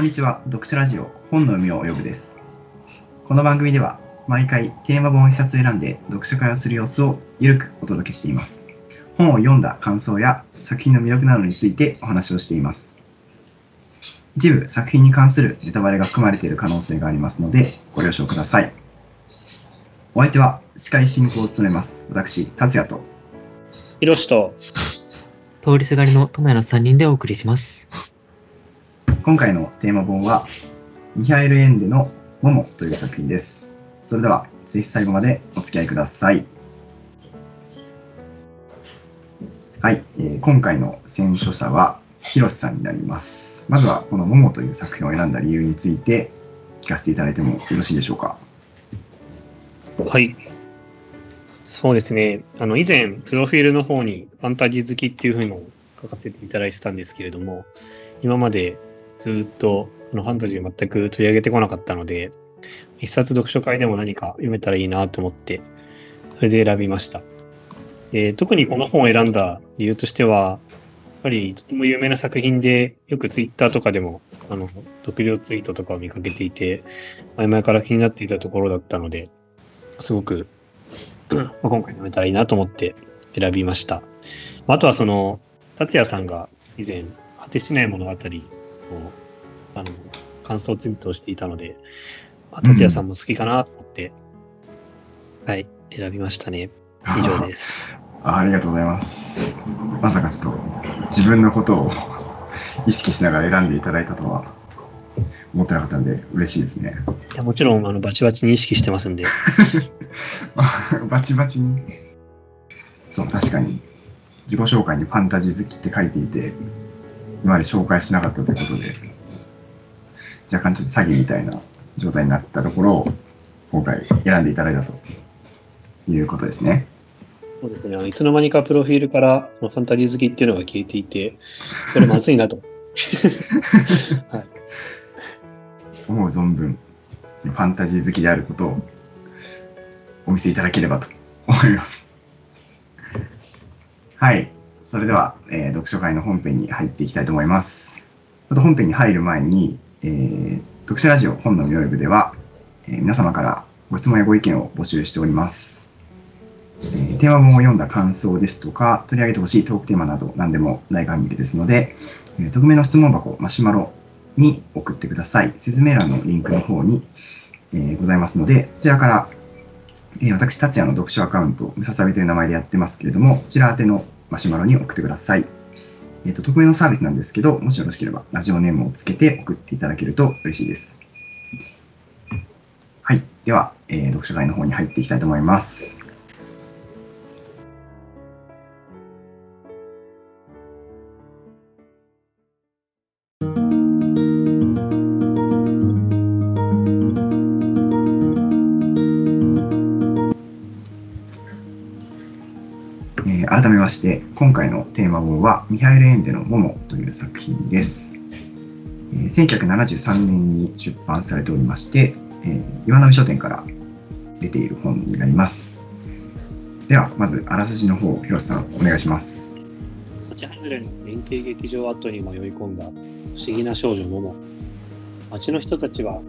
こんにちは、読書ラジオ本の海を泳ぐです。この番組では毎回テーマ本を一冊選んで読書会をする様子をゆるくお届けしています。本を読んだ感想や作品の魅力などについてお話をしています。一部作品に関するネタバレが含まれている可能性がありますのでご了承ください。お相手は司会進行を務めます私、達也とひろしと、通りすがりの友也の3人でお送りします。今回のテーマ本はミハエル・エンデの「モモ」という作品です。それではぜひ最後までお付き合いください。はい、えー今回の選書者はひろしさんになります。まずはこの「モモ」という作品を選んだ理由について聞かせていただいてもよろしいでしょうか。はい。そうですね。あの、以前、プロフィールの方にファンタジー好きっていうふうのを書かせていただいてたんですけれども、今までずっとこのファンタジー全く取り上げてこなかったので、一冊読書会でも何か読めたらいいなと思って、それで選びました。で特にこの本を選んだ理由としては、やっぱりとても有名な作品で、よくツイッターとかでも、あの、読量ツイートとかを見かけていて、前々から気になっていたところだったので、すごく、まあ今回読めたらいいなと思って選びました。あとはその、達也さんが以前、果てしない物語を、あの、感想ツイートをしていたので、まあ達也さんも好きかなと思って、はい、選びましたね。以上です。あ ありがとうございます。まさかちょっと自分のことを 意識しながら選んでいただいたとは思ってなかったんで嬉しいですね。いやもちろん、あの、バチバチに意識してますんで、バチバチに？そう、確かに。自己紹介にファンタジー好きって書いていて、今まで紹介しなかったということで、若干ちょっと詐欺みたいな状態になったところを、今回選んでいただいたということですね。そうですね、いつの間にかプロフィールからファンタジー好きっていうのが消えていて、これまずいなと。はい思う存分、ファンタジー好きであることをお見せいただければと思います。はい。それでは、えー読書会の本編に入っていきたいと思います。ちょっと本編に入る前に、えー読書ラジオ本の妙部では、えー皆様からご質問やご意見を募集しております。えーテーマ本を読んだ感想ですとか、取り上げてほしいトークテーマなど何でも大歓迎ですので、えー匿名の質問箱、マシュマロに送ってください。説明欄のリンクの方に、えーございますので、こちらから、えー私、達也の読書アカウント、ムササビという名前でやってますけれども、こちら宛てのマシュマロに送ってください。えっ、と、匿名のサービスなんですけど、もしよろしければ、ラジオネームをつけて送っていただけると嬉しいです。はい。では、えー読書会の方に入っていきたいと思います。して、今回のテーマ本は、ミハエル・エンデの「モモ」という作品です。えー1973年に出版されておりまして、えー岩波書店から出ている本になります。では、まず、あらすじの方、広瀬さん、お願いします。町外れの連携劇場跡に迷い込んだ不思議な少女モモ町の人たちは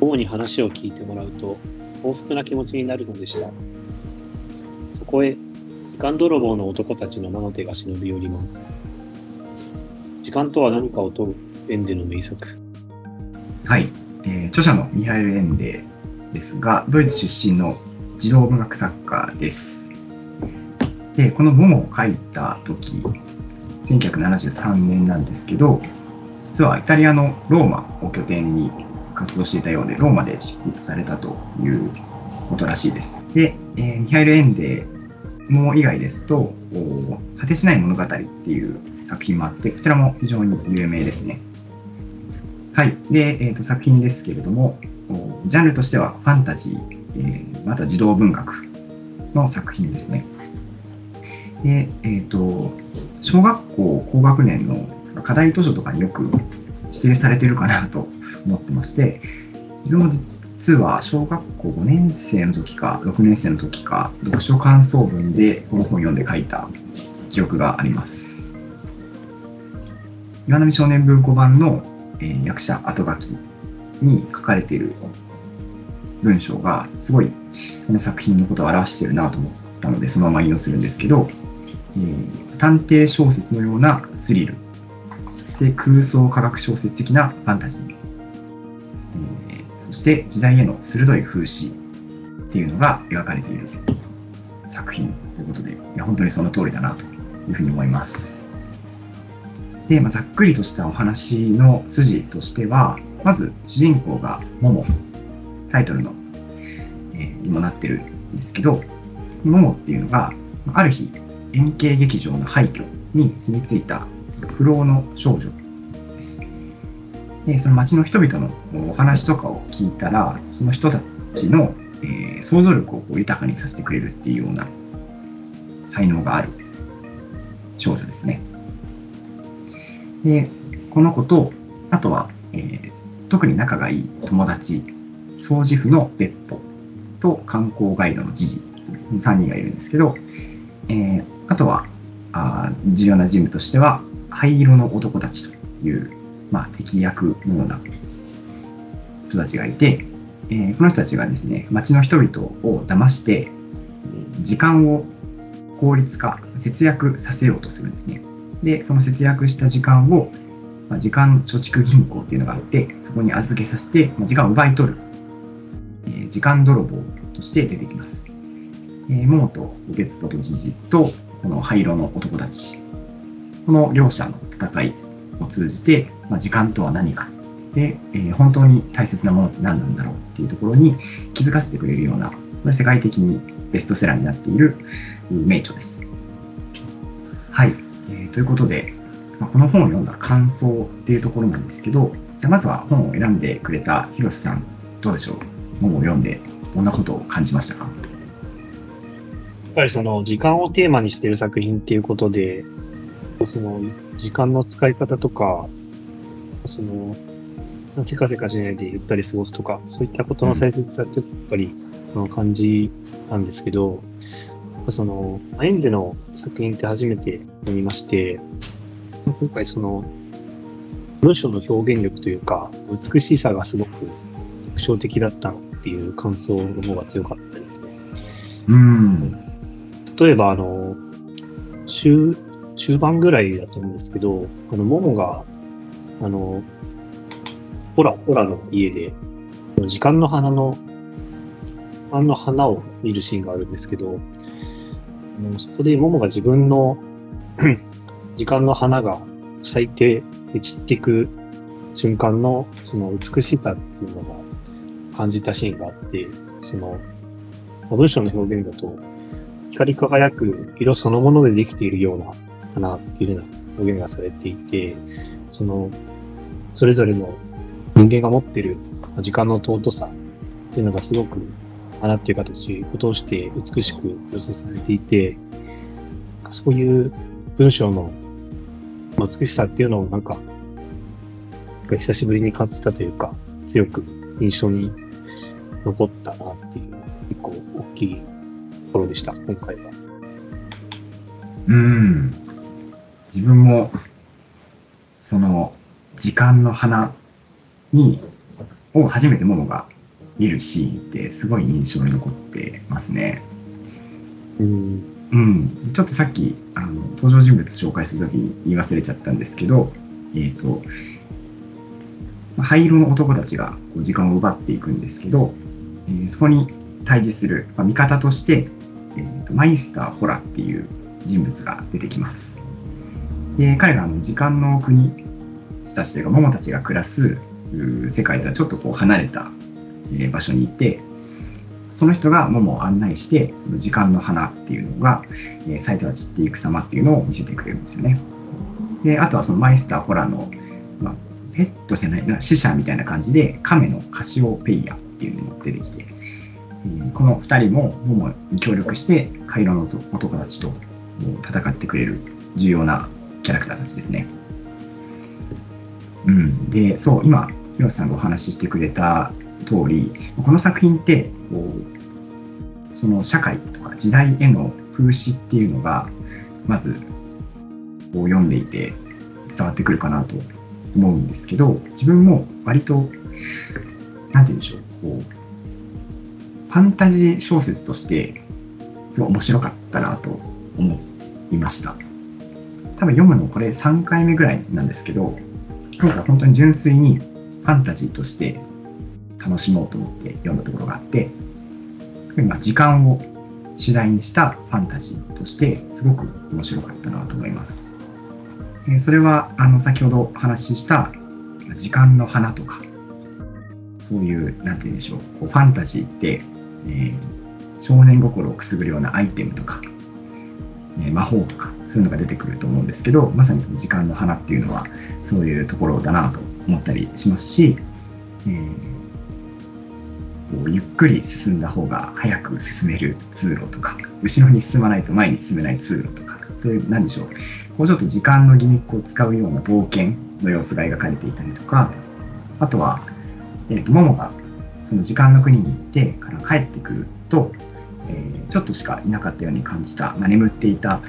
モモに話を聞いてもらうと幸福な気持ちになるのでしたそこへ時間泥棒の男たちの魔の手が忍び寄ります時間とは何かを問うエンデの名作はい、えー著者のミハエル・エンデですが、ドイツ出身の児童文学作家です。で、この「モモ」を書いた時、1973年なんですけど、実はイタリアのローマを拠点に活動していたようで、ローマで執筆されたということらしいです。で、えーミハエル・エンデも以外ですと、果てしない物語っていう作品もあって、こちらも非常に有名ですね。はい。で、えーと作品ですけれども、ジャンルとしてはファンタジー、えーまた児童文学の作品ですね。で、えっ、と、小学校高学年の課題図書とかによく指定されてるかなと思ってまして、自分も実は小学校5年生の時か6年生の時か読書感想文でこの本読んで書いた記憶があります。岩波少年文庫版の、えー役者後書きに書かれている文章がすごいこの作品のことを表しているなと思ったのでそのまま引用するんですけど、えー探偵小説のようなスリル。で空想科学小説的なファンタジー、して時代への鋭い風刺っていうのが描かれている作品ということでいや本当にその通りだなというふうに思います。で、まあ、ざっくりとしたお話の筋としてはまず主人公がモモタイトルの、えーにもなってるんですけどモモっていうのがある日円形劇場の廃墟に住み着いた不老の少女。で、その町の人々のお話とかを聞いたら、その人たちの、えー想像力をこう豊かにさせてくれるっていうような才能がある少女ですね。で、この子と、あとは、えー特に仲がいい友達、掃除婦の別歩と観光ガイドのジジ、3人がいるんですけど、えーあとはあ重要な人物としては灰色の男たちという、まあ、敵役のような人たちがいて、えーこの人たちがですね町の人々を騙して時間を効率化節約させようとするんですね。でその節約した時間を、まあ、時間貯蓄銀行っていうのがあってそこに預けさせて、まあ時間を奪い取る、えー時間泥棒として出てきます。えー、モモとベッポとジジとこの灰色の男たち。この両者の戦いを通じて、まあ、時間とは何か。で、えー本当に大切なものって何なんだろうっていうところに気づかせてくれるような世界的にベストセラーになっている名著です。はい、えーということで、まあ、この本を読んだ感想っていうところなんですけどじゃまずは本を選んでくれたひろしさんどうでしょう？本を読んでどんなことを感じましたか？やっぱりその時間をテーマにしている作品っていうことで、その時間の使い方とか、その、せかせかしないでゆったり過ごすとか、そういったことの大切さってやっぱり、あの感じなんですけど、やっぱその、エンデの作品って初めて読みまして、今回その、文章の表現力というか、美しさがすごく特徴的だったっていう感想の方が強かったですね。うん例えば、あの、中、中盤ぐらいだと思うんですけど、あの、モモが、あの、ホラ、ホラの家で、時間の花の、あの花を見るシーンがあるんですけど、あのそこでモモが自分の 時間の花が咲いて散っていく瞬間のその美しさっていうのを感じたシーンがあって、その、文章の表現だと、光り輝く色そのものでできているような花っていうような表現がされていて、その、それぞれの人間が持ってる時間の尊さっていうのがすごく花っていう形を通して美しく描写されていて、そういう文章の美しさっていうのをなんか、なんか久しぶりに感じたというか、強く印象に残ったなっていう、結構大きいところでした、今回は。うん。自分も、その、時間の花に、を初めてモモが見るシーンってすごい印象に残ってますね。うん。うん。ちょっとさっき、あの、登場人物紹介するときに言い忘れちゃったんですけど、えっ、と、まあ灰色の男たちがこう時間を奪っていくんですけど、えーそこに対峙する、まあ、味方として、えーとマイスター・ホラっていう人物が出てきます。で彼があの時間の国たちというかモモたちが暮らす世界とはちょっとこう離れた、場所にいてその人がモモを案内して時間の花っていうのが、えー咲いては散っていく様っていうのを見せてくれるんですよね。であとはそのマイスター・ホラーの、まあ、ペットじゃないな死者みたいな感じで亀のカシオペイヤっていうのも出てきて、えーこの2人もモモに協力して灰色の男たちと戦ってくれる重要なキャラクターたちですね。うん、でそう今広瀬さんがお話ししてくれた通り、この作品ってこう、その社会とか時代への風刺っていうのが、まずこう読んでいて伝わってくるかなと思うんですけど、自分も割と、なんて言うんでしょう、こう、ファンタジー小説として、すごい面白かったなと思いました。多分読むのこれ3回目ぐらいなんですけど、今回本当に純粋にファンタジーとして楽しもうと思って読んだところがあって、ま時間を主題にしたファンタジーとしてすごく面白かったなと思います。えそれはあの先ほどお話しした時間の花とか、そういう、なんて言うんでしょう、こうファンタジーって、えー少年心をくすぐるようなアイテムとか、え魔法とか、そういうのが出てくると思うんですけど、まさに時間の花っていうのは、そういうところだなと思ったりしますし、えーこうゆっくり進んだ方が早く進める通路とか、後ろに進まないと前に進めない通路とか、そういう、なんでしょう、こうちょっと時間のギミックを使うような冒険の様子が描かれていたりとか、あとは、えーと、モモがその時間の国に行ってから帰ってくると、えーちょっとしかいなかったように感じた、まあ、眠っていた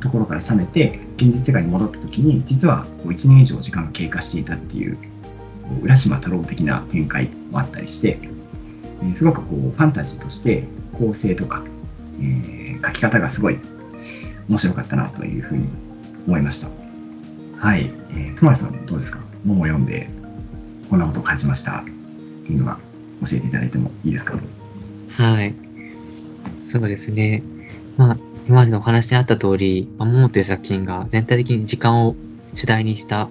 ところから覚めて、現実世界に戻った時に、実はこう1年以上時間が経過していたっていう、う浦島太郎的な展開もあったりして、えーすごくこうファンタジーとして構成とか、えー書き方がすごい面白かったなというふうに思いました。はい。えー、ともやさんどうですか？桃を読んでこんなことを感じましたっていうのが教えていただいてもいいですか？はい。そうですね。まあ、今までのお話にあった通り、まあ、モモという作品が全体的に時間を主題にした、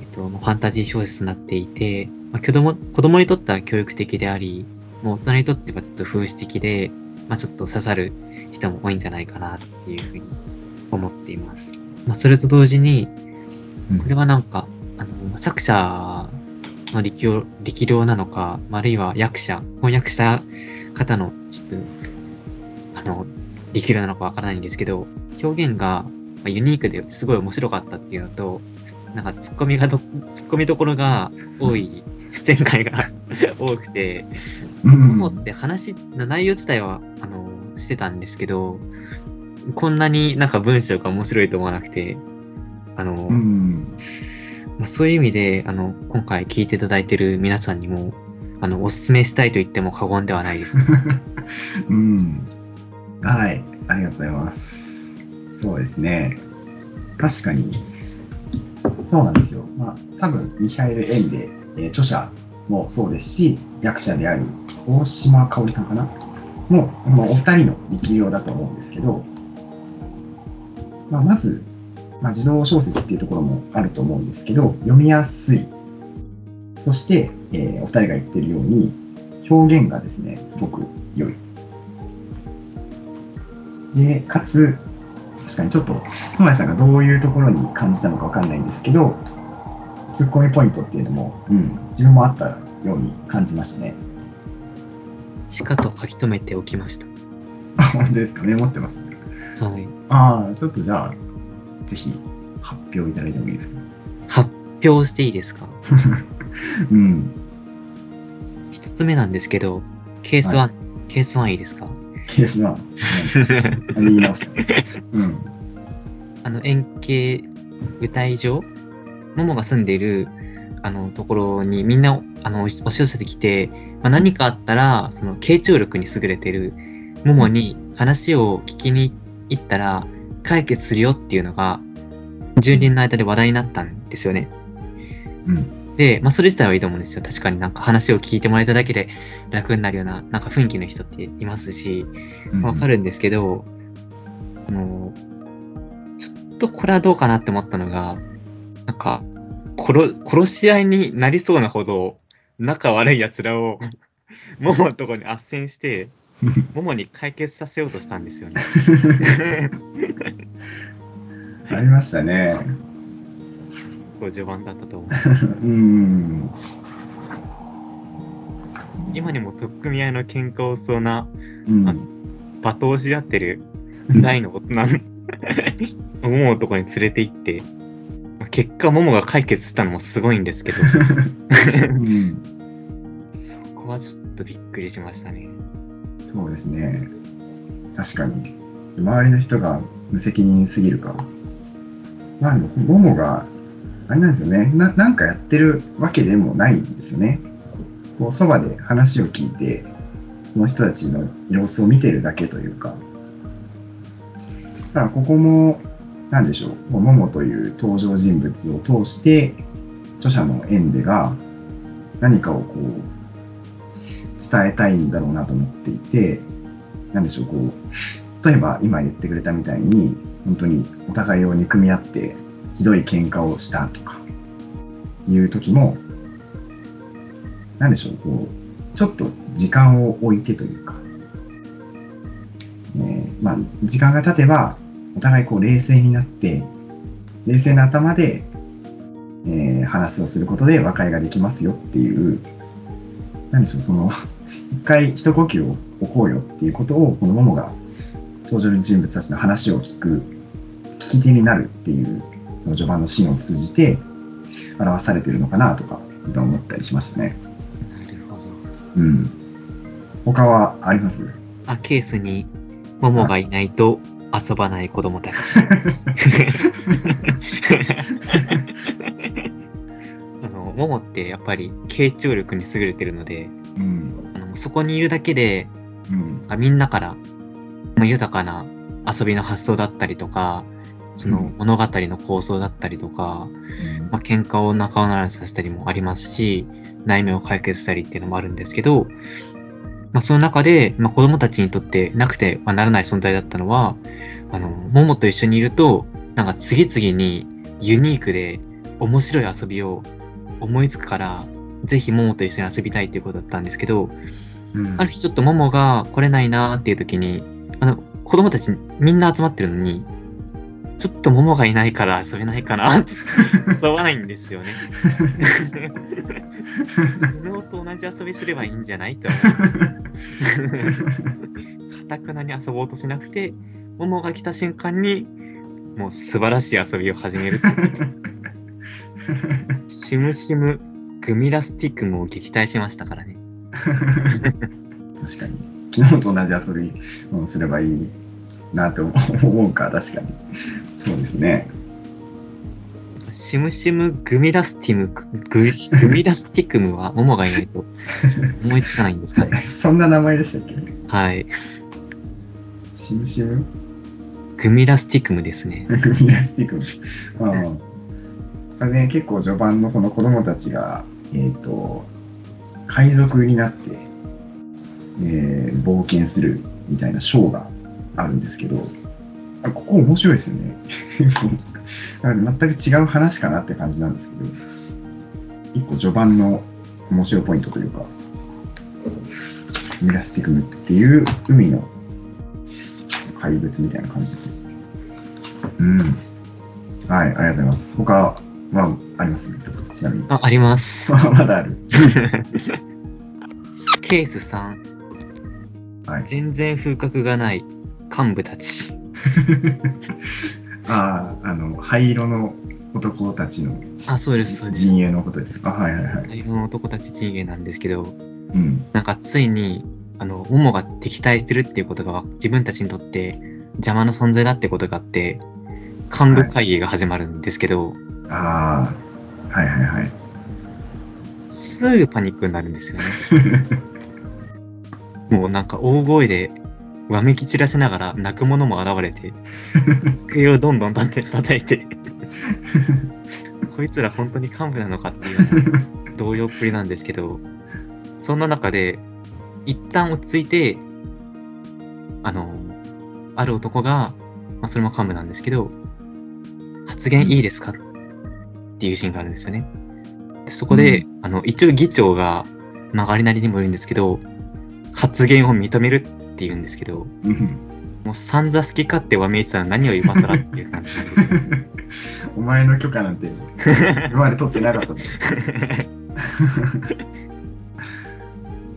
えっと、まあファンタジー小説になっていて、まあ、子供子供にとっては教育的であり、もう大人にとってはちょっと風刺的で、まあ、ちょっと刺さる人も多いんじゃないかなっていうふうに思っています。まあ、それと同時に、うんこれはなんか、あの、作者の力量力量なのか、まああるいは役者、翻訳した方の、ちょっと、あの、力量なのかわからないんですけど、表現がユニークですごい面白かったっていうのと、なんかツッコミがど、ツッコミどころが多い展開が 多くて、うん思って話内容自体は、あの、してたんですけど、こんなになんか文章が面白いと思わなくて、あの、うん。まあ、そういう意味で、あの、今回聞いていただいてる皆さんにも、あの、お勧めしたいと言っても過言ではないです。うん。はい。ありがとうございます。そうですね。確かに。そうなんですよ。まあ、多分、ミハイル・エンデ、えー著者もそうですし、役者である大島香織さんかな？もう、お二人の力量だと思うんですけど、まあ、まず、まあ、児童小説っていうところもあると思うんですけど、読みやすい。そして、えーお二人が言ってるように、表現がですね、すごく良い。で、かつ、確かにちょっと、友谷さんがどういうところに感じたのかわかんないんですけど、ツッコミポイントっていうのも、うん、自分もあったように感じましたね。しかと書き留めておきました。あ、本当ですかメモってます。はい。ああ、ちょっとじゃあ、ぜひ発表いただいてもいいですか？発表していいですか？うん。一つ目なんですけど、ケース1、はケース1いいですか？ケース1。うん言い直した。うん。あの、円形舞台上、モモが住んでいる、あの、ところにみんな、あの、押し寄せてきて、まあ、何かあったら、その、傾聴力に優れてる、モモに話を聞きに行ったら、解決するよっていうのが、住人の間で話題になったんですよね。うん。で、まあ、それ自体はいいと思うんですよ。確かになんか話を聞いてもらえただけで楽になるような、なんか雰囲気の人っていますし、うんわかるんですけど、あの、ちょっとこれはどうかなって思ったのが、なんか、殺、殺し合いになりそうなほど、仲悪い奴らを、モモのとこに斡旋して、モモに解決させようとしたんですよね。ありましたね。こう序盤だったと思う。うん。今にも取っ組み合いの喧嘩をしそうな、うんあ罵倒し合ってる大の大人のモモのとこに連れて行って、まあ結果モモが解決したのもすごいんですけど、うん。そこはちょっとびっくりしましたね。そうですね。確かに。周りの人が無責任すぎるか。まあでも、ももが、あれなんですよねな。なんかやってるわけでもないんですよね。こう、そばで話を聞いて、その人たちの様子を見てるだけというか。だから、ここも、なんでしょう。ももという登場人物を通して、著者のエンデが何かをこう、伝えたいんだろうなと思っていて、なんでしょう、こう、例えば今言ってくれたみたいに、本当にお互いを憎み合って、ひどい喧嘩をしたとか、いう時も、なんでしょう、こう、ちょっと時間を置いてというか、ね、まあ、時間が経てば、お互いこう冷静になって、冷静な頭で、えー話をすることで和解ができますよっていう、なんでしょう、その、一回一呼吸を置こうよっていうことを、このモモが登場人物たちの話を聞く、聞き手になるっていう、の序盤のシーンを通じて表されてるのかなとか、今思ったりしましたね。なるほど。うん。他はあります？あ、ケースに、モモがいないと遊ばない子供たち。あの、モモってやっぱり傾聴力に優れてるので、うん。あのそこにいるだけで、うん。みんなから、まあ、豊かな遊びの発想だったりとか、そのうん物語の構想だったりとか、まあ、喧嘩を仲直りさせたりもありますし、悩みを解決したりっていうのもあるんですけど、まあ、その中で、まあ、子供たちにとってなくてはならない存在だったのは、あの、モモと一緒にいると、なんか次々にユニークで面白い遊びを思いつくから、ぜひモモと一緒に遊びたいっていうことだったんですけど、うん。ある日ちょっとモモが来れないなーっていう時に、あの、子供たちみんな集まってるのに、ちょっとモモがいないから遊べないかなって遊ばないんですよね。昨日と同じ遊びすればいいんじゃないと思う。かたくなに遊ぼうとしなくて、モモが来た瞬間に、もう素晴らしい遊びを始める。シムシムグミラスティックムを撃退しましたからね。確かに。昨日と同じ遊びをすればいいなって思うか、確かに。そうですね。シムシムグミラスティムググミラスティクムは モモがいないと思いつかないんですかね。そんな名前でしたっけ？はい。シムシム？グミラスティクムですね。グミラスティック。うん。あね、結構序盤のその子供たちが、えっ、と、海賊になって、えー冒険するみたいなショーがあるんですけど、あここ面白いですよね。全く違う話かなって感じなんですけど、一個序盤の面白いポイントというか、ミラスティクムっていう海の怪物みたいな感じで。うん。はい、ありがとうございます。他はあります？ちなみに。あ、あります。まだある。ケース3、はい。全然風格がない幹部たち。ああ、あの、灰色の男たちのあ、そうです、そうです。陣営のことです。あ、はいはいはい。大量の男たち陣営なんですけど、うん。なんかついに、あの、モモが敵対してるっていうことが自分たちにとって邪魔な存在だってことがあって、幹部会議が始まるんですけど、ああ、はいはいはい。すぐパニックになるんですよね。もうなんか大声でわめき散らしながら泣く者も現れて、机をどんどん叩いて叩いて、こいつら本当に幹部なのかっていう動揺っぷりなんですけど、そんな中で、一旦落ち着いて、あの、ある男が、まあ、それも幹部なんですけど、発言いいですかっていうシーンがあるんですよね。でそこで、あの、一応議長が曲がりなりにもいるんですけど、発言を認めるって言うんですけど、うんもう散々好き勝手わめいてたら何を今更っていう感じ。お前の許可なんて今まで取ってなかった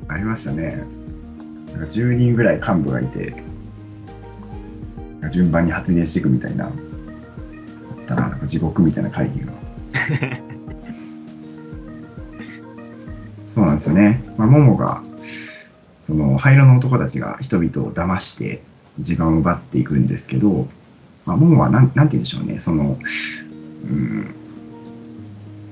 ありましたね。なんか10人ぐらい幹部がいて、順番に発言していくみたいな、あったな、なんか地獄みたいな会議が。そうなんですよね。まあ、モモがその灰色の男たちが人々を騙して時間を奪っていくんですけど、まあ、モモはなんなんて言うんでしょうね、その、うん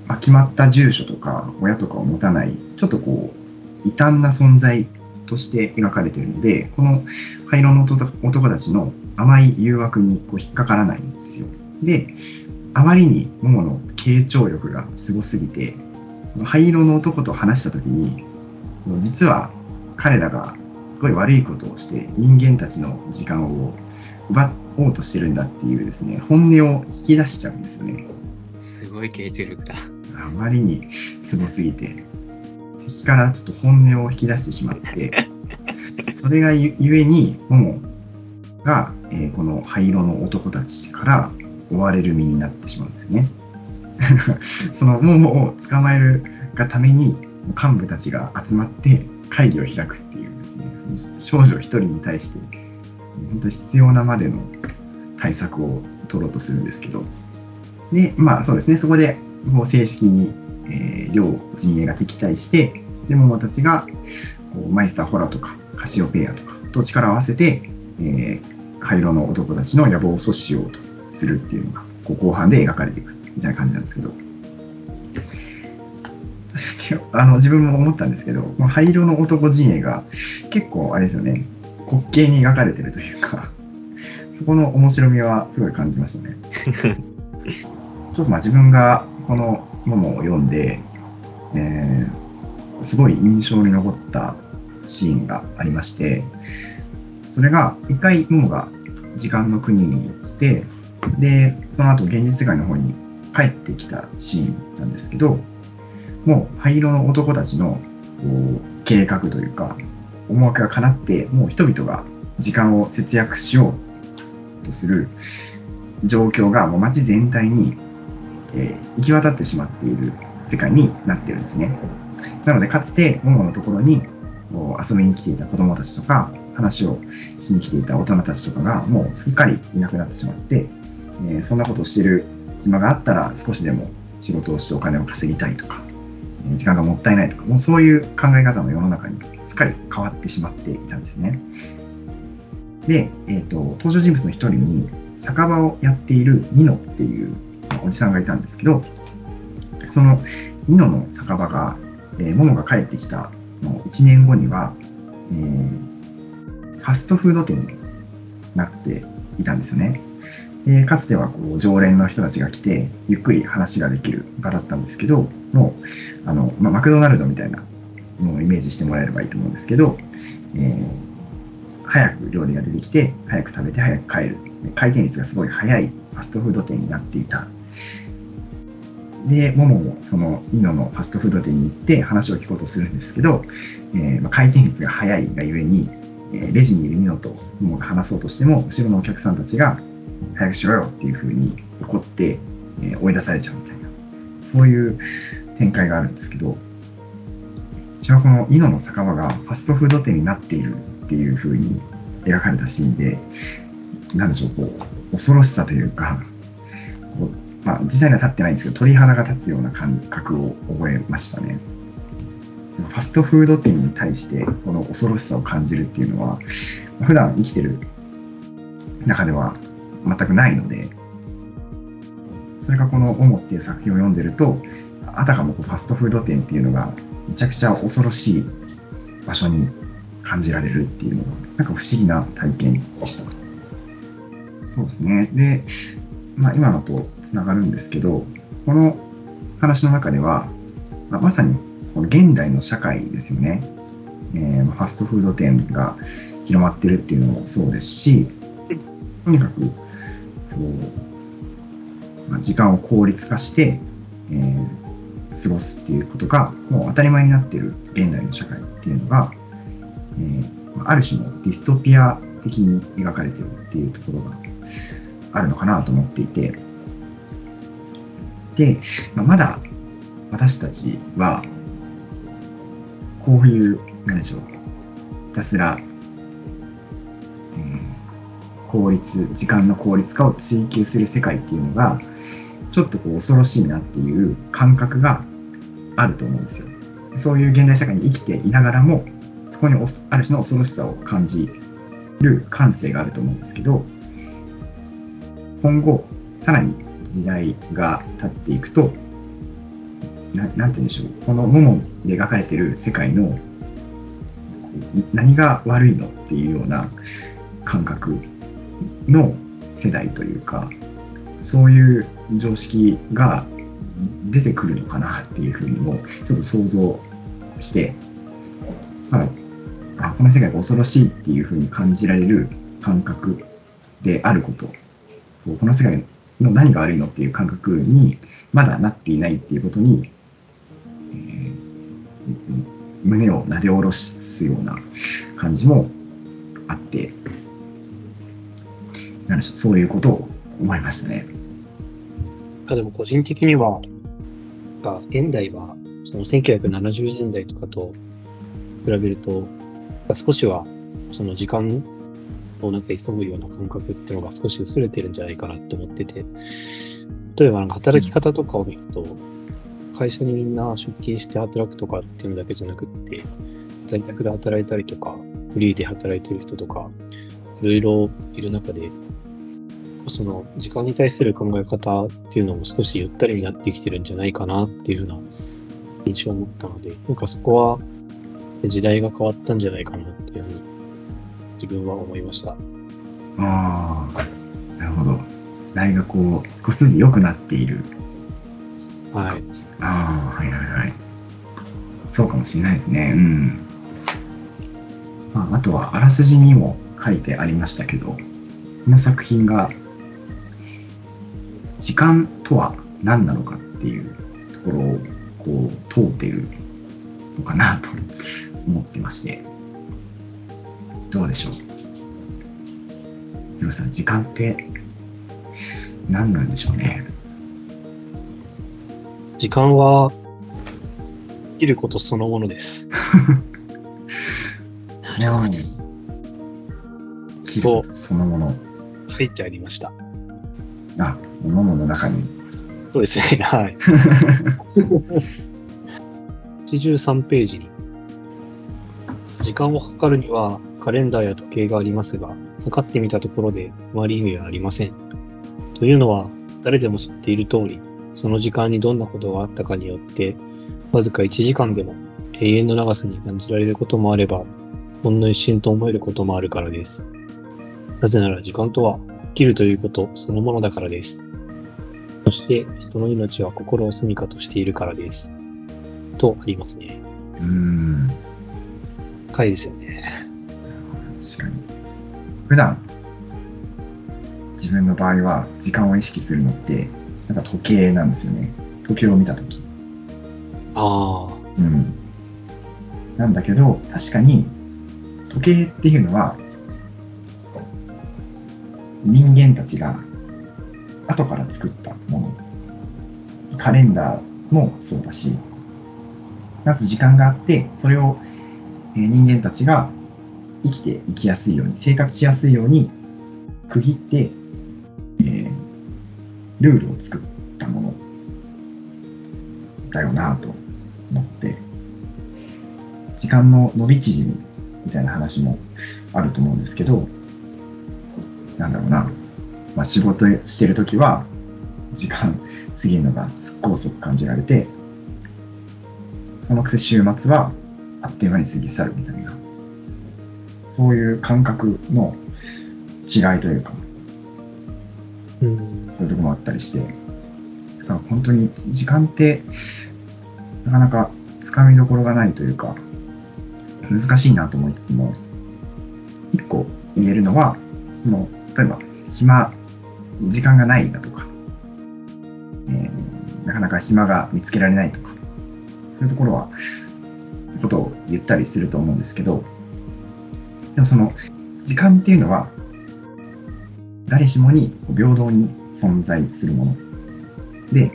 まあ、決まった住所とか親とかを持たない、ちょっとこう、異端な存在として描かれてるので、この灰色の男たちの甘い誘惑にこう引っかからないんですよ。で、あまりにモモの傾聴力がすごすぎて、灰色の男と話した時に、実は彼らがすごい悪いことをして人間たちの時間を奪おうとしてるんだっていうですね、本音を引き出しちゃうんですよね。すごい傾注力だ。あまりにすごすぎて、敵からちょっと本音を引き出してしまって、それがゆゆえに、モモが、えーこの灰色の男たちから追われる身になってしまうんですね。そのモモを捕まえるがために、幹部たちが集まって会議を開くっていうですね、少女一人に対して、本当に必要なまでの対策を取ろうとするんですけど、で、まあそうですね、そこでもう正式に、えー両陣営が敵対して、で、モモたちがこうマイスターホラーとかカシオペアとかと力を合わせて、えー灰色の男たちの野望を阻止しようとするっていうのが、こう後半で描かれていくみたいな感じなんですけど、あの自分も思ったんですけど、この灰色の男陣営が結構あれですよね、滑稽に描かれてるというか、そこの面白みはすごい感じましたね。ちょっとまあ自分がこのものを読んで、えーすごい印象に残ったシーンがありまして、それが一回モモが時間の国に行って、で、その後現実世界の方に帰ってきたシーンなんですけど、もう灰色の男たちの計画というか、思惑が叶って、もう人々が時間を節約しようとする状況がもう街全体に、えー行き渡ってしまっている世界になってるんですね。なので、かつて、モモのところに遊びに来ていた子供たちとか、話をしに来ていた大人たちとかが、もうすっかりいなくなってしまって、えーそんなことをしてる暇があったら、少しでも仕事をしてお金を稼ぎたいとか、時間がもったいないとか、もうそういう考え方の世の中にすっかり変わってしまっていたんですね。で、えっ、と、登場人物の一人に、酒場をやっているニノっていうおじさんがいたんですけど、そのニノの酒場が、えー、モモが帰ってきたの1年後には、えーファストフード店になっていたんですよね。でかつてはこう常連の人たちが来て、ゆっくり話ができる場だったんですけど、もう、あの、まあ、マクドナルドみたいなものをイメージしてもらえればいいと思うんですけど、えー早く料理が出てきて、早く食べて早く帰る。回転率がすごい速いファストフード店になっていた。で、モモもそのイノのファストフード店に行って話を聞こうとするんですけど、えーまあ、回転率が速いがゆえに、えレジにいるニノとモモが話そうとしても、後ろのお客さんたちが早くしろよっていう風に怒って、え追い出されちゃうみたいな、そういう展開があるんですけど、私はこのイノの酒場がファストフード店になっているっていう風に描かれたシーンで、なんでしょう、こう、恐ろしさというか、こうまあ、実際には立ってないんですけど、鳥肌が立つような感覚を覚えましたね。ファストフード店に対してこの恐ろしさを感じるっていうのは、普段生きてる中では全くないので、それがこの「オモ」っていう作品を読んでると、あたかもファストフード店っていうのがめちゃくちゃ恐ろしい場所に感じられるっていうのが、なんか不思議な体験でした。そうですね。で、まあ今のとつながるんですけど、この話の中では、まあまさにこの現代の社会ですよね。えーファストフード店が広まってるっていうのもそうですし、とにかく、こう、まあ、時間を効率化して、えー過ごすっていうことがもう当たり前になっている現代の社会っていうのが、えーある種のディストピア的に描かれてるっていうところがあるのかなと思っていて、で、まあ、まだ私たちは、こういう、なんでしょう、ひたすら、うん効率、時間の効率化を追求する世界っていうのが、ちょっとこう恐ろしいなっていう感覚があると思うんですよ。そういう現代社会に生きていながらも、そこにある種の恐ろしさを感じる感性があると思うんですけど、今後、さらに時代が経っていくと、ななんて言うんでしょう、このモモで描かれてる世界の何が悪いのっていうような感覚の世代というか、そういう常識が出てくるのかなっていうふうにもちょっと想像して、まあ、あこの世界が恐ろしいっていうふうに感じられる感覚であること、この世界の何が悪いのっていう感覚にまだなっていないっていうことに、えー胸をなで下ろすような感じもあって、なんでしょう、そういうことを思いましたね。あでも個人的には、が現代はその1970年代とかと比べると、少しはその時間をなんか急ぐような感覚っていうのが少し薄れてるんじゃないかなって思ってて、例えばなんか働き方とかを見ると、会社にみんな出勤して働くとかっていうのだけじゃなくって、在宅で働いたりとか、フリーで働いてる人とか、いろいろいる中で、その時間に対する考え方っていうのも少しゆったりになってきてるんじゃないかなっていうふうな印象を持ったので、なんかそこは時代が変わったんじゃないかなっていうふうに自分は思いました。ああ、なるほど。時代がこう、少しずつ良くなっているはい。ああ、はいはいはい。そうかもしれないですね。うん。まあ、あとは、あらすじにも書いてありましたけど、この作品が、時間とは何なのかっていうところを、こう、問うてるのかなと思ってまして、どうでしょう？ヒロさん、時間って何なんでしょうね？時間は生きることそのものです。なる？ほど。切るそのもの。書いてありました。あ、ものの中に。そうですね。はい。83ページに、時間を測るにはカレンダーや時計がありますが、測ってみたところであまり意味はありません。というのは、誰でも知っている通り、その時間にどんなことがあったかによって、わずか1時間でも永遠の長さに感じられることもあれば、ほんの一瞬と思えることもあるからです。なぜなら時間とは、生きるということそのものだからです。そして、人の命は心を住処としているからです。とありますね。うーん。深いですよね。確かに。普段、自分の場合は時間を意識するのって、なんか時計なんですよね。時計を見たとき。ああ、うん。なんだけど、確かに、時計っていうのは、人間たちが後から作ったもの。カレンダーもそうだし、まず時間があって、それを、人間たちが生きていきやすいように、生活しやすいように区切って、えールールを作ったものだよなと思って、時間の伸び縮みみたいな話もあると思うんですけど、なんだろうな、まあ、仕事してるときは、時間過ぎるのがすっごい遅く感じられて、そのくせ週末はあっという間に過ぎ去るみたいな、そういう感覚の違いというか、うん、そういうところもあったりして、だから本当に時間ってなかなかつかみどころがないというか、難しいなと思いつつも、一個言えるのは、その、例えば、暇、時間がないだとか、えーなかなか暇が見つけられないとか、そういうところは、ことを言ったりすると思うんですけど、でもその、時間っていうのは、誰しもに平等に存在するもの。で、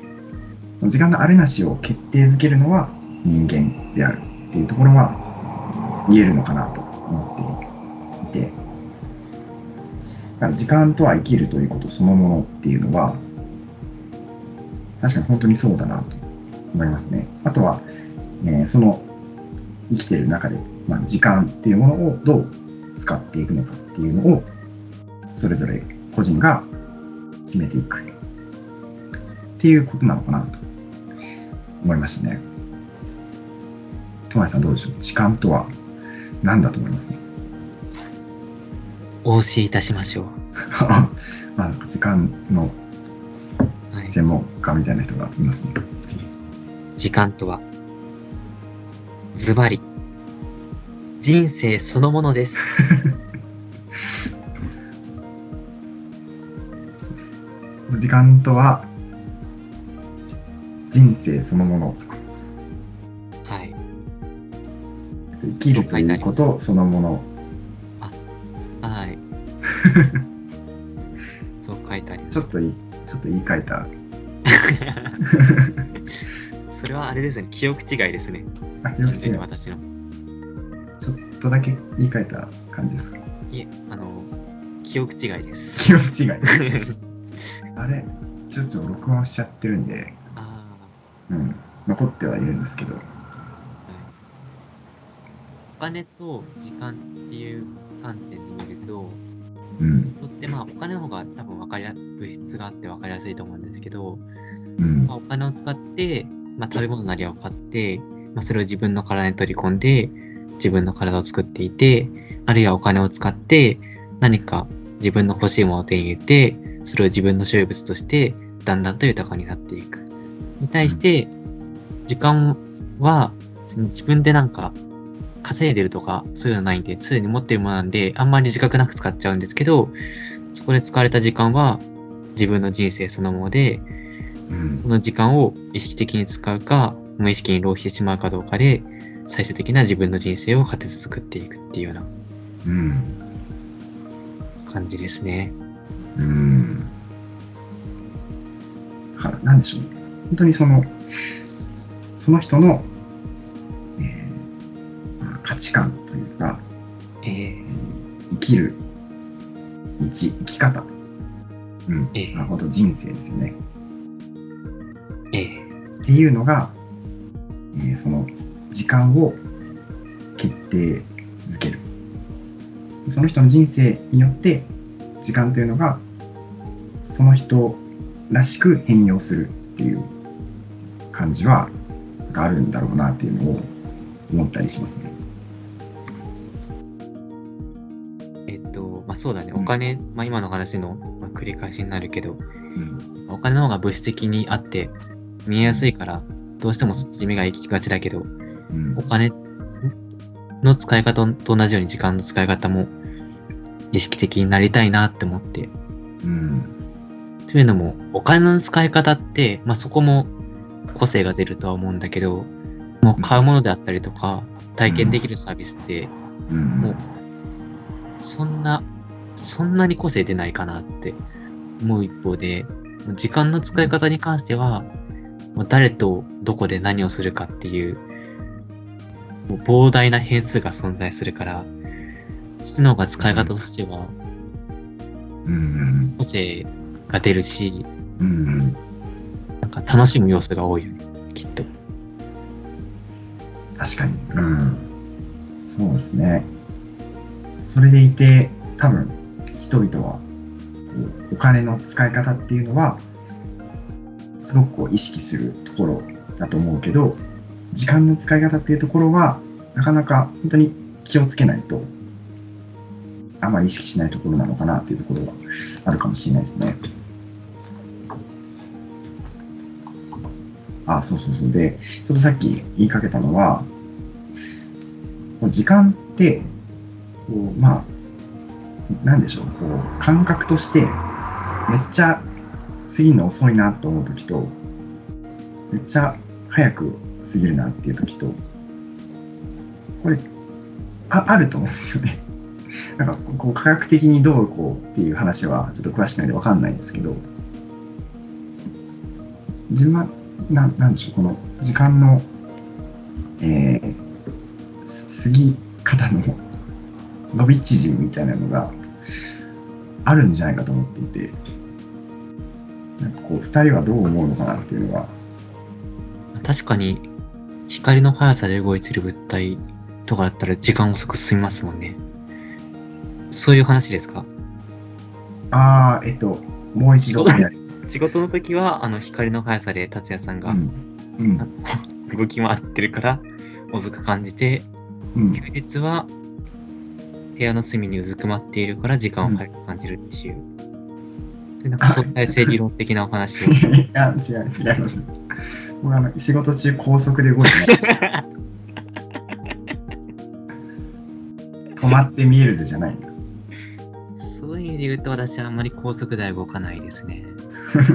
時間があるなしを決定づけるのは人間であるっていうところは言えるのかなと思っていて、だから時間とは生きるということそのものっていうのは、確かに本当にそうだなと思いますね。あとは、えーその生きてる中でまあ、時間っていうものをどう使っていくのかっていうのを、それぞれ個人が決めていくっていうことなのかなと思いましたね。トマさんどうでしょう？時間とは何だと思いますね？お教えいたしましょう。まあ、時間のはい、専門家みたいな人がいますね。時間とは、ズバリ、人生そのものです。時間とは人生そのもの。はい。生きるということそのもの。はい。そう書いてあります。ちょっといちょっと言い換えた。それはあれですね、記憶違いですね。あ、記憶違い。私の。ちょっとだけ言い換えた感じですか？いえ、あの、記憶違いです。記憶違い。あれちょっと録音しちゃってるんで、あうん、残ってはいるんですけど。ーはいお金と時間っていう観点で見ると、うん、とってまあお金の方が多分分かりや物質があって分かりやすいと思うんですけど、うん。まあ、お金を使って、まあ、食べ物なりを買って、まあ、それを自分の体に取り込んで自分の体を作っていてあるいはお金を使って何か自分の欲しいものを手に入れてそれを自分の所有物としてだんだんと豊かになっていく。に対して時間は自分でなんか稼いでるとかそういうのはないんですでに持ってるものなんであんまり自覚なく使っちゃうんですけどそこで使われた時間は自分の人生そのものでうん。この時間を意識的に使うか、無意識に浪費してしまうかどうかで、最終的な自分の人生を形作っていくっていうようなうん。感じですね。うん。はなんでしょう。本当にそのその人の、価値観というかえー、生きる道生き方。うん。ええ。まあ本当人生ですよね。えー、っていうのが、えーその時間を決定づける。その人の人生によって時間というのがその人らしく変容するっていう感じはあるんだろうなっていうのを思ったりしますね。そうだね、うんお金、まあ今の話の、まあ、繰り返しになるけど、うん。お金の方が物質的にあって見えやすいから、どうしてもそっちに目が行きがちだけど、うんお。金の使い方と同じように時間の使い方も意識的になりたいなって思ってうん。というのも、お金の使い方って、まあ、そこも個性が出るとは思うんだけど、もう買うものであったりとか、体験できるサービスって、うん。もう、そんな、そんなに個性出ないかなって思う一方で、時間の使い方に関しては、もう誰とどこで何をするかっていう、もう膨大な変数が存在するから、そっちの方が使い方としてはうん。個性が出るし、うん。なんか楽しむ要素が多いよね、きっと。確かに。うん。そうですね。それでいて、多分、人々は、お金の使い方っていうのは、すごくこう意識するところだと思うけど、時間の使い方っていうところは、なかなか本当に気をつけないと、あまり意識しないところなのかなっていうところはあるかもしれないですね。あ、そうそうそう。で、ちょっとさっき言いかけたのは、時間って、こう、まあ、なんでしょう、こう、感覚として、めっちゃ過ぎるの遅いなと思うときと、めっちゃ早く過ぎるなっていうときと、これ、ああると思うんですよね。なんか、こう、科学的にどうこうっていう話は、ちょっと詳しくないでわかんないんですけど、自分は、ななんでしょう、この時間の、えー、過ぎ方の伸び縮みみたいなのがあるんじゃないかと思っていて、なんかこう、二人はどう思うのかなっていうのが、確かに、光の速さで動いてる物体とかだったら時間遅く進みますもんね。そういう話ですか？ああ、えっと、もう一度。仕事の時は、あの、光の速さで達也さんがうん。うんあ動き回ってるから遅く感じて、うん。休日は部屋の隅にうずくまっているから時間を早く感じるっていう。そういうなんか相対性理論的なお話を。いや、違う、違います。僕あの、仕事中高速で動いてない。止まって見えるぜじゃない。そういう意味で言うと私はあんまり高速台動かないですね。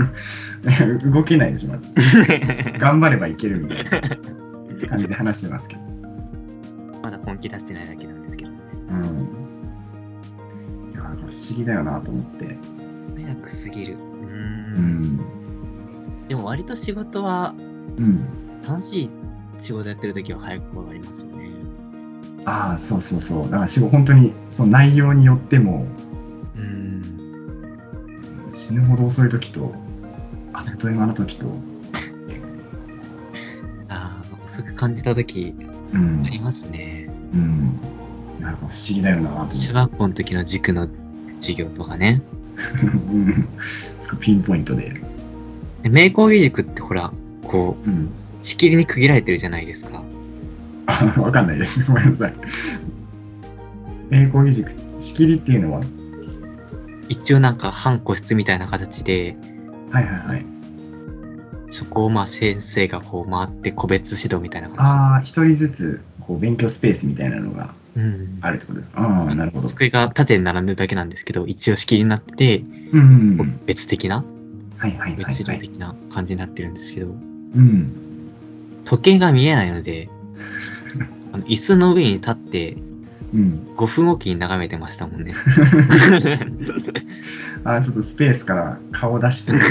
動けないでしょ、まず。頑張ればいけるみたいな感じで話してますけど。まだ本気出してないだけなんですけどね。うん。不思議だよなと思って。早くすぎる。うんん。でも割と仕事はうん。楽しい仕事やってる時は早く終わりますよね。ああ、そうそうそう。だから仕事、本当に、その内容によっても、うーん。死ぬほど遅い時と、あっという間の時と、ああ、遅く感じた時うんあ。りますね。うん。なんか不思議だよなと。小学校の時の塾の授業とかね。うん。ピンポイントで。で名工義塾ってほら、こう、うん。仕切りに区切られてるじゃないですか。あわかん。ないです。ごめん。なさい。英語義塾、仕切りっていうのは一応なん。か半個室みたいな形で、はいはいはい。そこをまあ先生がこう回って個別指導みたいな形ああ、一人ずつ、こう、勉強スペースみたいなのが。うん。あるってことですか？ああ、なるほど。机が縦に並んでるだけなんですけど、一応仕切りになってて、うん。別的な、はいはいはい、別指はい。導的な感じになってるんですけど、うん。時計が見えないので、あの椅子の上に立ってうん。5分おきに眺めてましたもんね。ああ、ちょっとスペースから顔出して。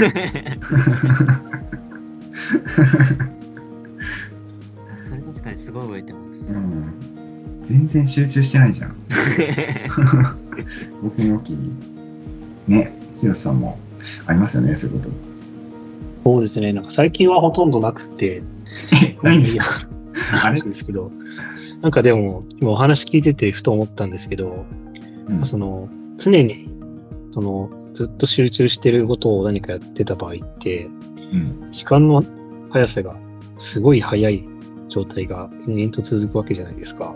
それ確かにすごい覚えてます。うん。全然集中してないじゃん。5分おきに。ね、ヒロシさんもありますよね、そういうこと。そうですね。なんか最近はほとんどなくて、え、ないんですか？あれですけど、なんかでも、今お話聞いててふと思ったんですけど、うんその、常に、その、ずっと集中してることを何かやってた場合って、うん。時間の速さがすごい速い状態が延々と続くわけじゃないですか。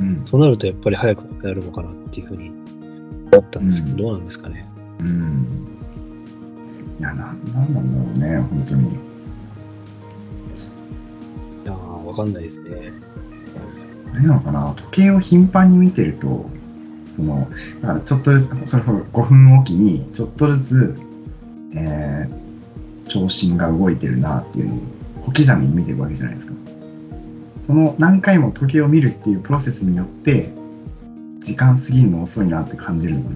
うん。そうなるとやっぱり速くなるのかなっていうふうに思ったんですけど、うんどうなんですかね。うん。いや、な、なんなんだろうね、本当に。いやー、わかんないですね。あれなのかな、時計を頻繁に見てると、その、だからちょっとずつ、それほど5分おきに、ちょっとずつ、えー、長針が動いてるなっていうのを小刻みに見ていくわけじゃないですか。その何回も時計を見るっていうプロセスによって、時間過ぎるの遅いなって感じるのか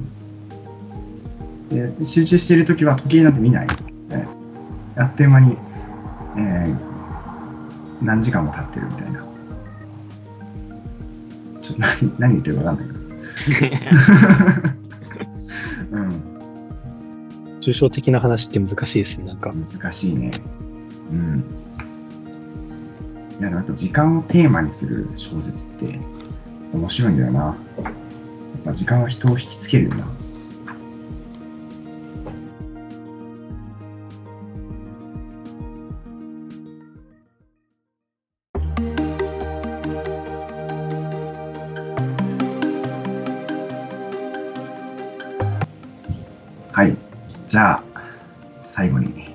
な。で集中しているときは時計なんて見ないじゃないですか。あっという間に、えー、何時間も経ってるみたいな。ちょっと何何言ってるかわかんないけど。うん。抽象的な話って難しいですね、なんか。難しいね。うん。いや、なんか時間をテーマにする小説って面白いんだよな。やっぱ時間は人を引きつけるよな。はい。じゃあ、最後に、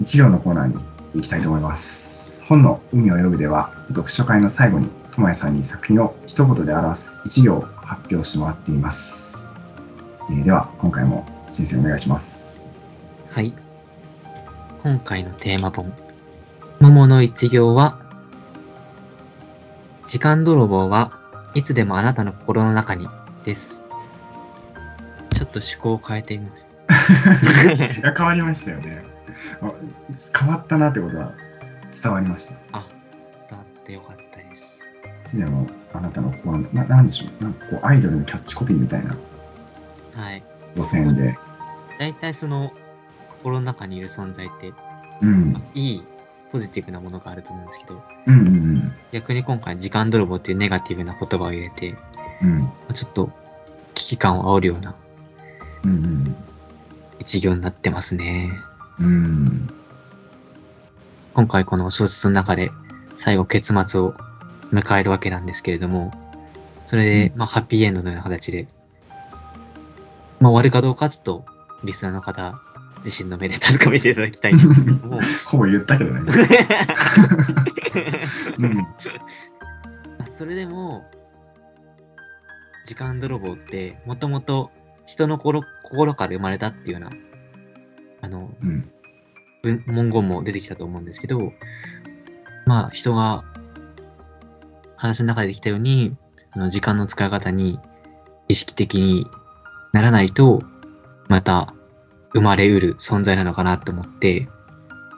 一行のコーナーに行きたいと思います。本の海を泳ぐでは、読書会の最後に、智也さんに作品を一言で表す一行を発表してもらっています。えーでは、今回も先生お願いします。はい。今回のテーマ本。桃の一行は、時間泥棒はいつでもあなたの心の中にです。ちょっと趣向を変えてみます。いや、変わりましたよね。あ変わったなってことは伝わりました。あ、伝わってよかったです。いつでもあなたの心の、ななんでしょう、なんかこうアイドルのキャッチコピーみたいなはい。路線で。大体その、心の中にいる存在って、うん。いい、ポジティブなものがあると思うんですけど、うんうんうん。逆に今回時間泥棒っていうネガティブな言葉を入れて、うん。ちょっと危機感を煽るようなうん。一行になってますね。うん。今回この小説の中で最後結末を迎えるわけなんですけれども、それで、うまあハッピーエンドのような形で、まあ終わるかどうかちょっとリスナーの方自身の目で確かめていただきたいんですけれども、ほぼ言ったけどね。うん。まあそれでも、時間泥棒ってもともと人の心心から生まれたっていうような、あの、うん。文文言も出てきたと思うんですけど、まあ人が話の中でできたように、あの時間の使い方に意識的にならないと、また生まれうる存在なのかなと思って、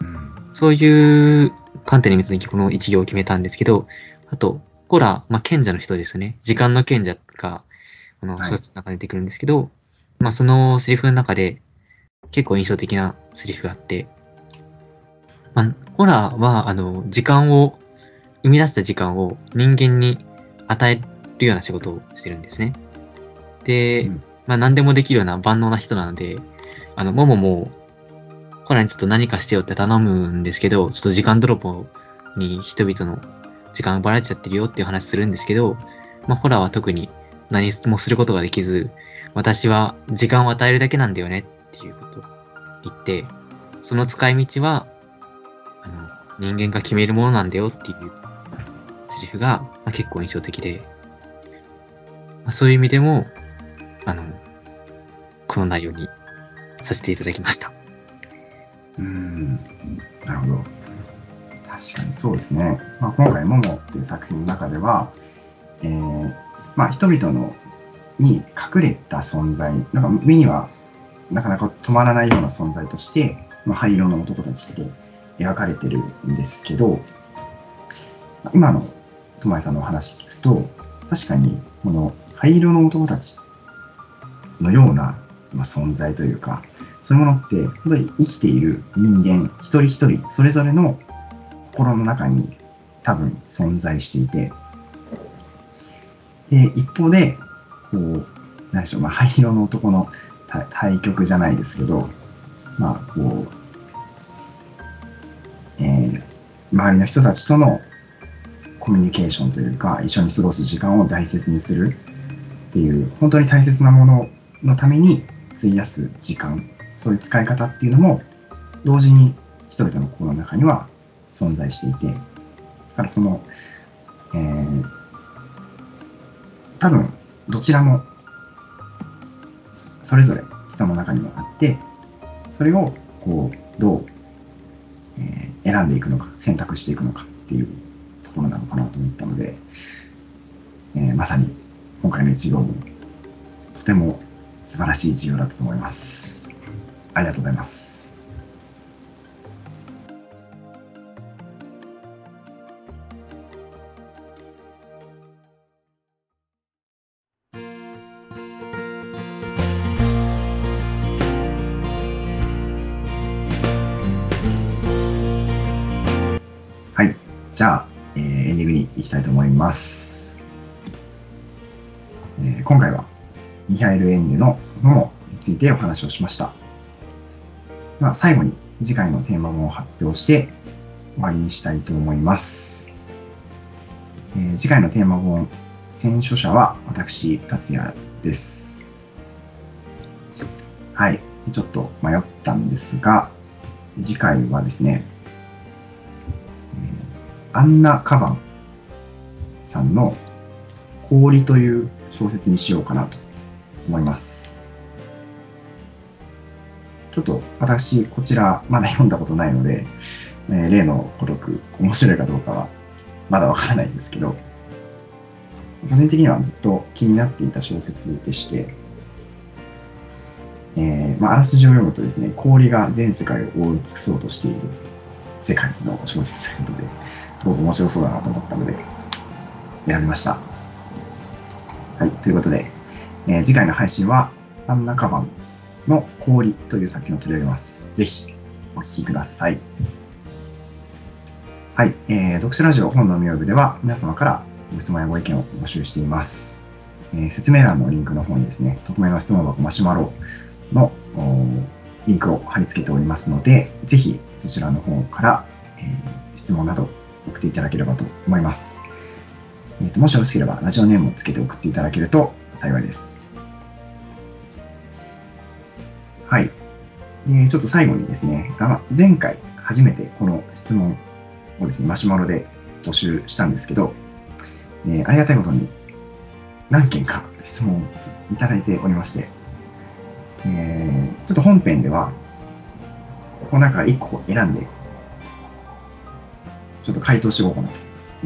うん。そういう観点に基づきこの一行を決めたんですけど、あと、コラ、まあ、賢者の人ですね。時間の賢者が、このはい小説の中に出てくるんですけど、まあ、そのセリフの中で結構印象的なセリフがあって、まあ、コラは、あの、時間を、生み出した時間を人間に与えるような仕事をしてるんですね。で、うんまあ、何でもできるような万能な人なので、あの、ももも、コラにちょっと何かしてよって頼むんですけど、ちょっと時間泥棒に人々の時間奪われちゃってるよっていう話するんですけど、まあ、ホラーは特に何もすることができず、私は時間を与えるだけなんだよねっていうことを言って、その使い道は、あの、人間が決めるものなんだよっていうセリフが、まあ、結構印象的で、まあ、そういう意味でも、あの、この内容にさせていただきました。うん。なるほど。確かにそうですね。まあ、今回、モモっていう作品の中では、えーまあ、人々のに隠れた存在、なんか目にはなかなか止まらないような存在として、まあ、灰色の男たちって描かれてるんですけど、今の友也さんのお話聞くと、確かにこの灰色の男たちのような、まあ、存在というか、そういうものって、本当に生きている人間、一人一人、それぞれの心の中に多分存在していて、で、一方で、こう、何でしょう、まあ、灰色の男の対対極じゃないですけど、まあ、こう、えー周りの人たちとのコミュニケーションというか、一緒に過ごす時間を大切にするっていう、本当に大切なもののために費やす時間、そういう使い方っていうのも、同時に人々の心の中には存在していて、だからその、えー多分、どちらも、それぞれ人の中にもあって、それを、こう、どう、えー選んでいくのか、選択していくのかっていうところなのかなと思ったので、えーまさに今回の一行もとても素晴らしい一行だったと思います。ありがとうございます。じゃあ、えーエンディングに行きたいと思います。えー今回は、ミハエル・エンゲのモモについてお話をしました。まあ、最後に次回のテーマ本を発表して終わりにしたいと思います。えー次回のテーマ本、選書者は私、達也です。はい。ちょっと迷ったんですが、次回はですね、アンナ・カバンさんの氷という小説にしようかなと思います。ちょっと私、こちらまだ読んだことないので、えー例のごとく面白いかどうかはまだわからないんですけど、個人的にはずっと気になっていた小説でして、えーまあ、らすじを読むとですね、氷が全世界を覆い尽くそうとしている世界の小説ということで、すごく面白そうだなと思ったので、選びました。はい、ということで、えー次回の配信は、アンナカバンの氷という作品を取り上げます。ぜひ、お聴きください。はい、えー、読書ラジオ本の名部では皆様からご質問やご意見を募集しています。えー説明欄のリンクの方にですね、匿名の質問箱マシュマロのリンクを貼り付けておりますので、ぜひそちらの方から、えー質問など送っていただければと思います。えーともしよろしければラジオネームをつけて送っていただけると幸いです。はい。で、ちょっと最後にですね、前回初めてこの質問をですね、マシュマロで募集したんですけど、えーありがたいことに何件か質問いただいておりまして、えーちょっと本編では、この中から1個選んで、ちょっと回答しようかなと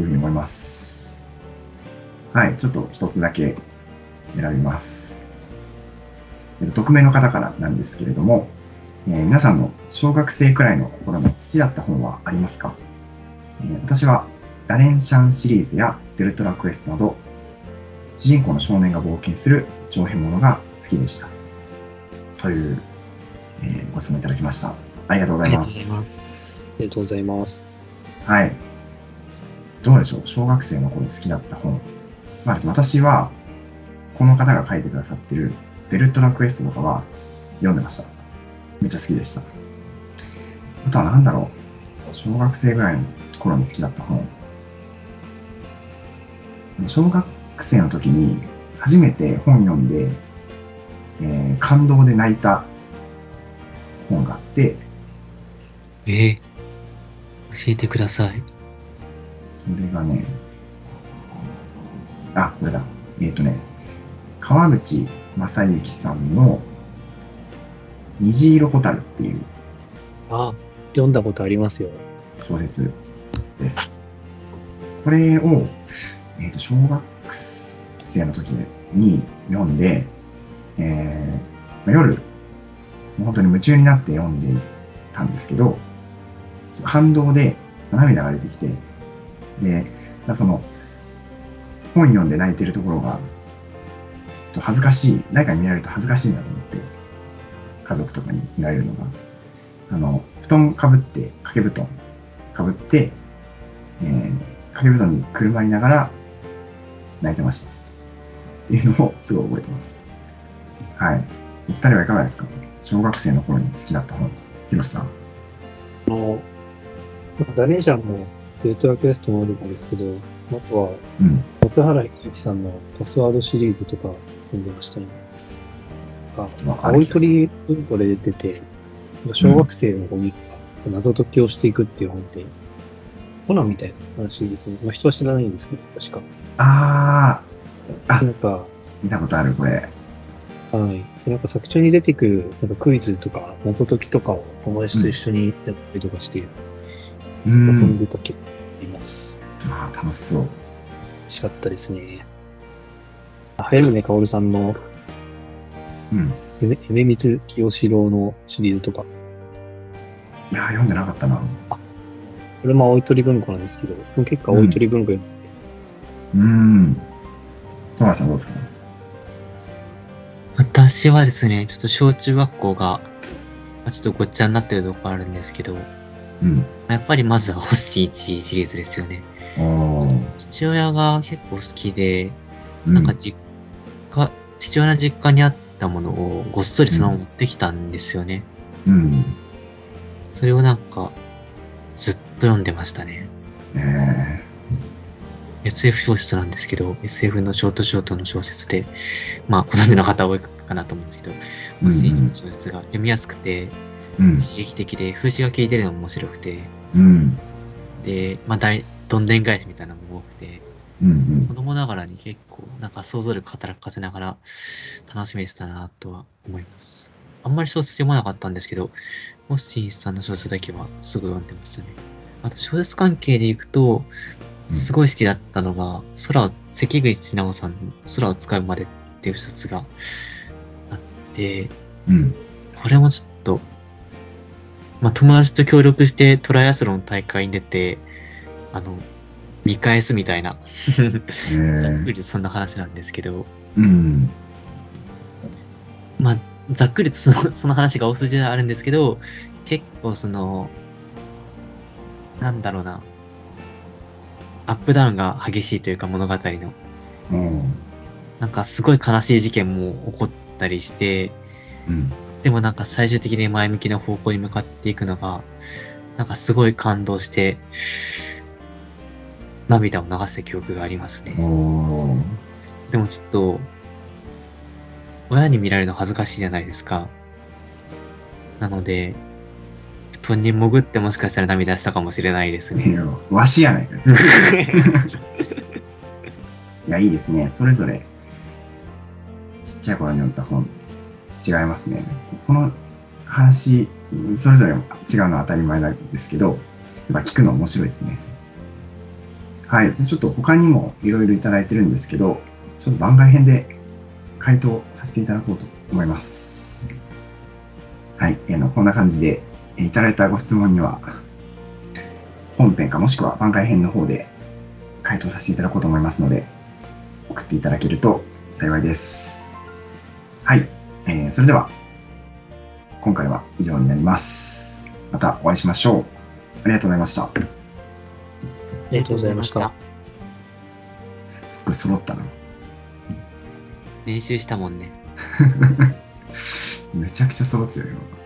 いうふうに思います。はい、ちょっと一つだけ選びます。えっと匿名の方からなんですけれども、えー皆さんの小学生くらいの頃の好きだった本はありますか、えー私はダレンシャンシリーズやデルトラクエストなど、主人公の少年が冒険する長編ものが好きでした。という、えーご質問いただきました。ありがとうございますありがとうございます。はい。どうでしょう？小学生の頃好きだった本。まあ、私は、この方が書いてくださってるデルトラクエストとかは読んでました。めっちゃ好きでした。あとは何だろう？小学生ぐらいの頃に好きだった本。小学生の時に初めて本読んで、えー感動で泣いた本があって、えー、教えてください。それがね、あ、これだ。えっ、とね、川口正幸さんの虹色ホタルっていうあ、読んだことありますよ。小説です。これを、えっ、と、小学生の時に読んで、えーまあ夜、本当に夢中になって読んでたんですけど、感動で涙が出てきて、で、その、本読んで泣いてるところが、と恥ずかしい、誰かに見られると恥ずかしいなと思って、家族とかに見られるのが、あの、布団かぶって、掛け布団かぶって、えー、掛け布団にくるまりながら泣いてました。っていうのをすごい覚えてます。はい。お二人はいかがですか？小学生の頃に好きだった本。ひろしさん。ダレンシャンもデルトラクエストもあるんですけど、あとは、うん。松原ゆきさんのパスワードシリーズとか読んでましたね。なんか青い鳥文庫で出てて、小学生の子に謎解きをしていくっていう本で、コナンみたいな話ですね。まあ、人は知らないんですけど、確か。ああなんか、ー、見たことある、これ。はい。なんか作中に出てくるなんかクイズとか謎解きとかを友達と一緒にやったりとかして、う遊んん。でた気があります。ああ、楽しそう。美味しかったですね。早宗薫さんのうん。夢夢光清志郎のシリーズとか、いやー、読んでなかったな。これも青い鳥文庫なんですけど、結構青い鳥文庫読んでうん。トマさんどうですか？私はですね、ちょっと小中学校が、まあちょっとごっちゃになってるとこあるんですけど、うん。やっぱりまずはホスティ1シリーズですよね。父親が結構好きで、うなんか実家、父親の実家にあったものをごっそりそのまま持ってきたんですよね。うん。それをなんか、ずっと読んでましたね。え SF 小説なんですけど、SF のショートショートの小説で、まあ、ご存知の方は多いかなと思うんですけど、ー。ホスティ1の小説が読みやすくて、うん。刺激的で、風刺が効いてるのも面白くて、うん。で、まあ、大、どんでん返しみたいなのも多くて、うん。子供ながらに結構、なんか想像力働かせながら楽しめてたなとは思います。あんまり小説読まなかったんですけど、ホスティさんの小説だけはすぐ読んでましたね。あと小説関係でいくと、すごい好きだったのが、空を、関口直さんの空を使うまでっていう小説があって、うん。これもちょっと、まあ、友達と協力してトライアスロン大会に出て、あの、見返すみたいな、えざっくー。りとそんな話なんですけど、うん。まあ、ざっくりとそのその話が大筋ではあるんですけど、結構その、なんだろうな、アップダウンが激しいというか物語の。うん。なんかすごい悲しい事件も起こったりして、うん。でもなんか最終的に前向きな方向に向かっていくのが、なんかすごい感動して、涙を流した記憶がありますね。でもちょっと、親に見られるの恥ずかしいじゃないですか。なので、布団に潜ってもしかしたら涙したかもしれないですね。いやわしやないか。いや、いいですね。それぞれ、ちっちゃい頃に読んだ本、違いますね。この話、それぞれ違うのは当たり前なんですけど、やっぱ聞くの面白いですね。はい。ちょっと他にもいろいろいただいてるんですけど、ちょっと番外編で回答させていただこうと思います。はい。えーのこんな感じで、えいただいたご質問には、本編かもしくは番外編の方で回答させていただこうと思いますので、送っていただけると幸いです。はい。えーそれでは、今回は以上になります。またお会いしましょう。ありがとうございました。ありがとうございました。すごい揃ったな。練習したもんね。めちゃくちゃ揃ってたよ。今